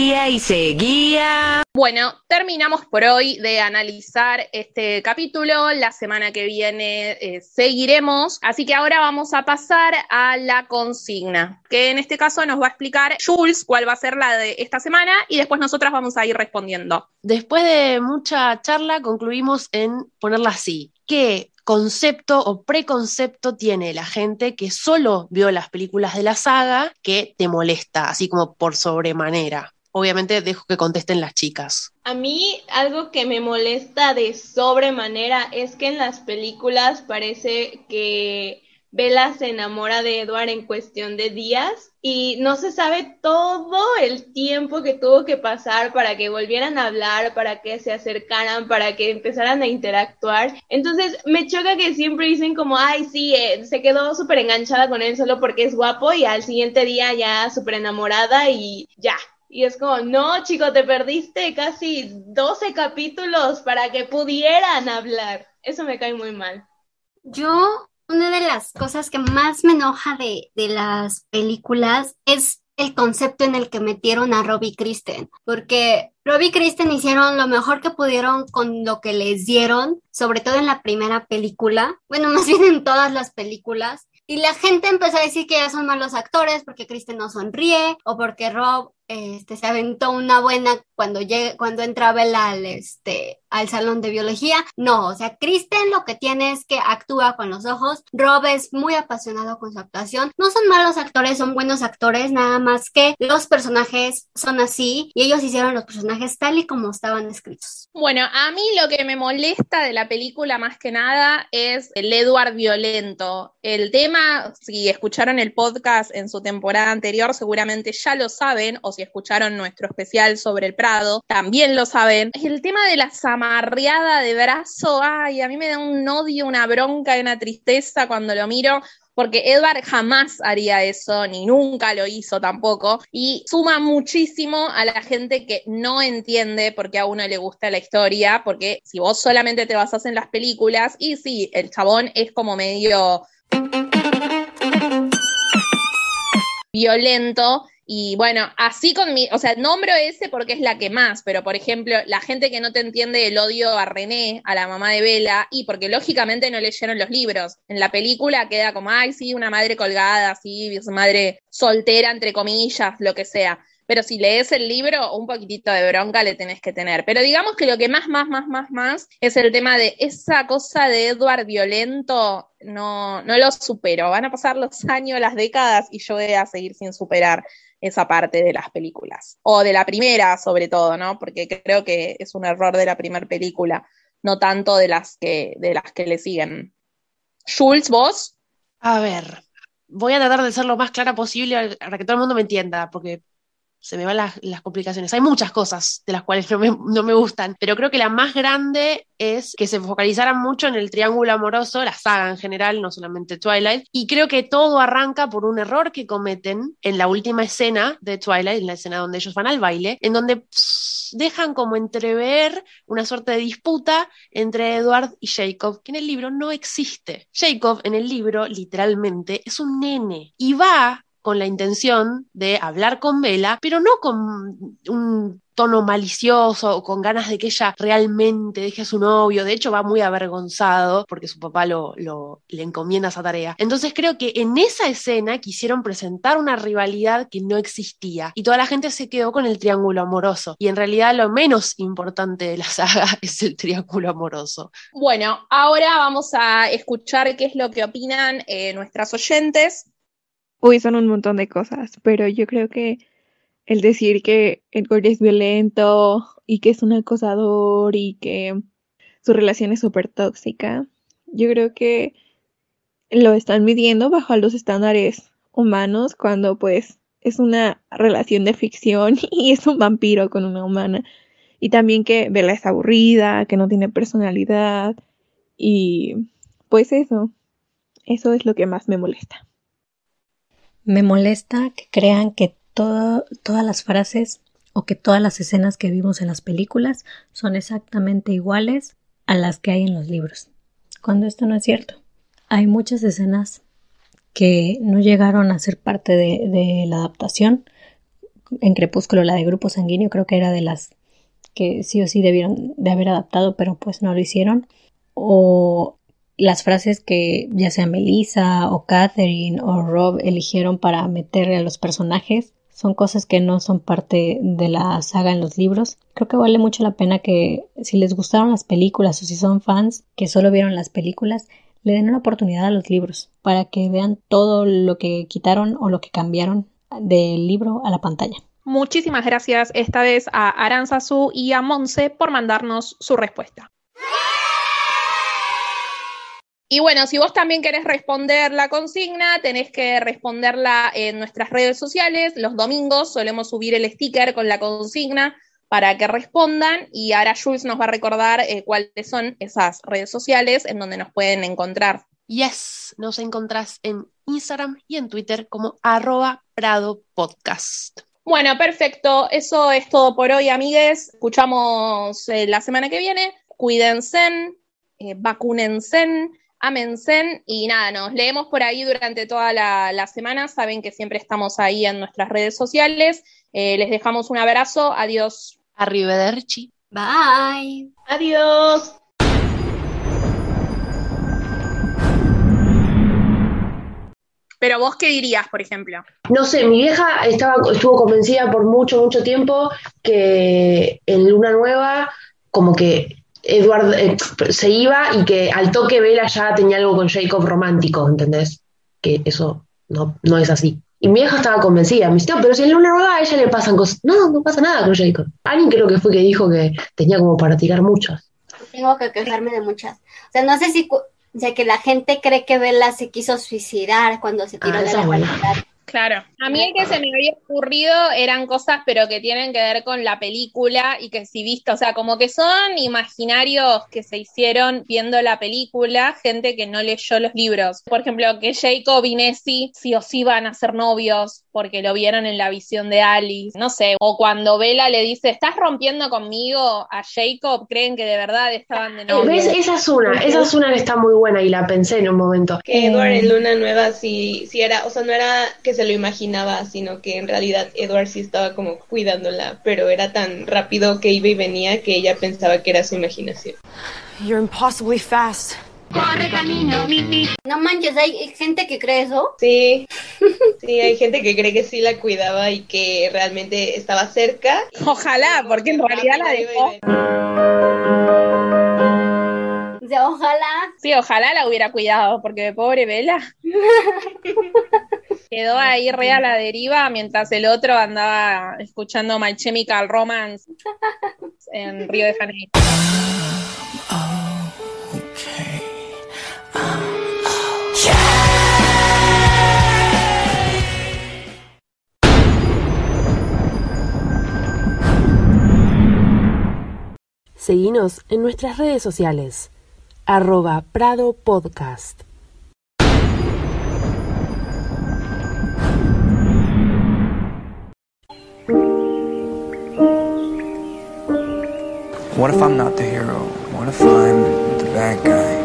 seguía y seguía. Bueno, terminamos por hoy de analizar este capítulo. La semana que viene eh, seguiremos. Así que ahora vamos a pasar a la consigna, que en este caso nos va a explicar Jules cuál va a ser la de esta semana y después nosotras vamos a ir respondiendo. Después de mucha charla, concluimos en ponerla así. ¿Qué concepto o preconcepto tiene la gente que solo vio las películas de la saga que te molesta, así como por sobremanera? Obviamente dejo que contesten las chicas. A mí algo que me molesta de sobremanera es que en las películas parece que Bella se enamora de Edward en cuestión de días y no se sabe todo el tiempo que tuvo que pasar para que volvieran a hablar, para que se acercaran, para que empezaran a interactuar. Entonces me choca que siempre dicen como, ay, sí, eh, se quedó súper enganchada con él solo porque es guapo y al siguiente día ya súper enamorada y ya, y es como, no, chico, te perdiste casi 12 capítulos para que pudieran hablar. Eso me cae muy mal. Yo, una de las cosas que más me enoja de, de las películas es el concepto en el que metieron a Robbie Kristen, porque Robbie Kristen hicieron lo mejor que pudieron con lo que les dieron, sobre todo en la primera película, bueno, más bien en todas las películas, Y la gente empezó a decir que ya son malos actores porque Kristen no sonríe o porque Rob este, se aventó una buena cuando llegue, cuando entra Bella al, este, al salón de biología. No, o sea, Kristen lo que tiene es que actúa con los ojos. Rob es muy apasionado con su actuación. No son malos actores, son buenos actores, nada más que los personajes son así y ellos hicieron los personajes tal y como estaban escritos. Bueno, a mí lo que me molesta de la película más que nada es el Edward violento. El tema, si escucharon el podcast en su temporada anterior, seguramente ya lo saben, o si escucharon nuestro especial sobre el Prado, también lo saben. El tema de la zamarreada de brazo, ay, a mí me da un odio, una bronca y una tristeza cuando lo miro, porque Edward jamás haría eso, ni nunca lo hizo tampoco, y suma muchísimo a la gente que no entiende por qué a uno le gusta la historia, porque si vos solamente te basás en las películas, y sí, el chabón es como medio violento, y bueno, así con mi, o sea, nombro ese porque es la que más, pero por ejemplo, la gente que no te entiende el odio a René, a la mamá de Bella, y porque lógicamente no leyeron los libros. En la película queda como, ay, sí, una madre colgada, así, madre soltera, entre comillas, lo que sea. Pero si lees el libro, un poquitito de bronca le tenés que tener. Pero digamos que lo que más, más, más, más, más es el tema de esa cosa de Edward violento, no, no lo supero. Van a pasar los años, las décadas y yo voy a seguir sin superar esa parte de las películas. O de la primera, sobre todo, ¿no? Porque creo que es un error de la primera película, no tanto de las que, de las que le siguen. Jules, vos. A ver, voy a tratar de ser lo más clara posible para que todo el mundo me entienda, porque se me van las, complicaciones. Hay muchas cosas de las cuales no me, no me, gustan, pero creo que la más grande es que se focalizaran mucho en el triángulo amoroso, la saga en general, no solamente Twilight, y creo que todo arranca por un error que cometen en la última escena de Twilight, en la escena donde ellos van al baile, en donde dejan como entrever una suerte de disputa entre Edward y Jacob, que en el libro no existe. Jacob en el libro literalmente es un nene y va con la intención de hablar con Vela, pero no con un tono malicioso o con ganas de que ella realmente deje a su novio. De hecho, va muy avergonzado porque su papá lo, le encomienda esa tarea. Entonces creo que en esa escena quisieron presentar una rivalidad que no existía y toda la gente se quedó con el triángulo amoroso. Y en realidad lo menos importante de la saga es el triángulo amoroso. Bueno, ahora vamos a escuchar qué es lo que opinan eh, nuestras oyentes. Uy, son un montón de cosas, pero yo creo que el decir que Edward es violento y que es un acosador y que su relación es súper tóxica, yo creo que lo están midiendo bajo los estándares humanos cuando pues es una relación de ficción y es un vampiro con una humana. Y también que Bella es aburrida, que no tiene personalidad y pues eso, eso es lo que más me molesta. Me molesta que crean que todas las frases o que todas las escenas que vimos en las películas son exactamente iguales a las que hay en los libros, cuando esto no es cierto. Hay muchas escenas que no llegaron a ser parte de, de la adaptación. En Crepúsculo, la de Grupo Sanguíneo, creo que era de las que sí o sí debieron de haber adaptado, pero pues no lo hicieron. O las frases que ya sea Melissa o Catherine o Rob eligieron para meterle a los personajes son cosas que no son parte de la saga en los libros. Creo que vale mucho la pena que si les gustaron las películas o si son fans que solo vieron las películas, le den una oportunidad a los libros para que vean todo lo que quitaron o lo que cambiaron del libro a la pantalla. Muchísimas gracias esta vez a Aranzazu y a Monse por mandarnos su respuesta. Y bueno, si vos también querés responder la consigna, tenés que responderla en nuestras redes sociales. Los domingos solemos subir el sticker con la consigna para que respondan y ahora Jules nos va a recordar eh, cuáles son esas redes sociales en donde nos pueden encontrar. Yes, nos encontrás en Instagram y en Twitter como arroba Prado Podcast. Bueno, perfecto. Eso es todo por hoy, amigues. Escuchamos eh, la semana que viene. Cuídense, eh, vacúnense Amensen y nada, nos leemos por ahí durante toda la, semana. Saben que siempre estamos ahí en nuestras redes sociales. Eh, les dejamos un abrazo. Adiós. Arrivederci. Bye. Pero vos qué dirías, por ejemplo. No sé, mi vieja estaba, estuvo convencida por mucho, mucho tiempo que en Luna Nueva, como que Edward eh, se iba y que al toque Bella ya tenía algo con Jacob romántico, ¿entendés? Que eso no, no es así. Y mi vieja estaba convencida, me dice, "No, pero si en Luna Nueva a ella le pasan cosas. No, no pasa nada con Jacob. Alguien creo que fue que dijo que tenía como para tirar muchas. Tengo que quejarme de muchas. O sea, no sé si o sea, que la gente cree que Bella se quiso suicidar cuando se tiró Ah, de la buena. Claro. A mí el que se me había ocurrido eran cosas, pero que tienen que ver con la película y que si viste, o sea, como que son imaginarios que se hicieron viendo la película, gente que no leyó los libros. Por ejemplo, que Jacob y Nessie sí o sí van a ser novios porque lo vieron en la visión de Alice. No sé, o cuando Bella le dice, ¿estás rompiendo conmigo a Jacob? Creen que de verdad estaban de novios. ¿Ves? Esa es una, esa es una que está muy buena y la pensé en un momento. Que Edward en Luna Nueva sí, sí era, o sea, no era que se lo imaginaba, sino que en realidad Edward sí estaba como cuidándola, pero era tan rápido que iba y venía que ella pensaba que era su imaginación. You're impossibly fast. No manches, hay gente que cree eso. Sí, sí, hay gente que cree que sí la cuidaba y que realmente estaba cerca. Ojalá, porque en realidad la dejó. Sea, ojalá. Sí, ojalá la hubiera cuidado, porque pobre Vela. Quedó ahí re a la deriva mientras el otro andaba escuchando My Chemical Romance en Río de Janeiro. Seguinos en nuestras redes sociales. Arroba Prado Podcast. What if I'm not the hero? What if I'm the bad guy?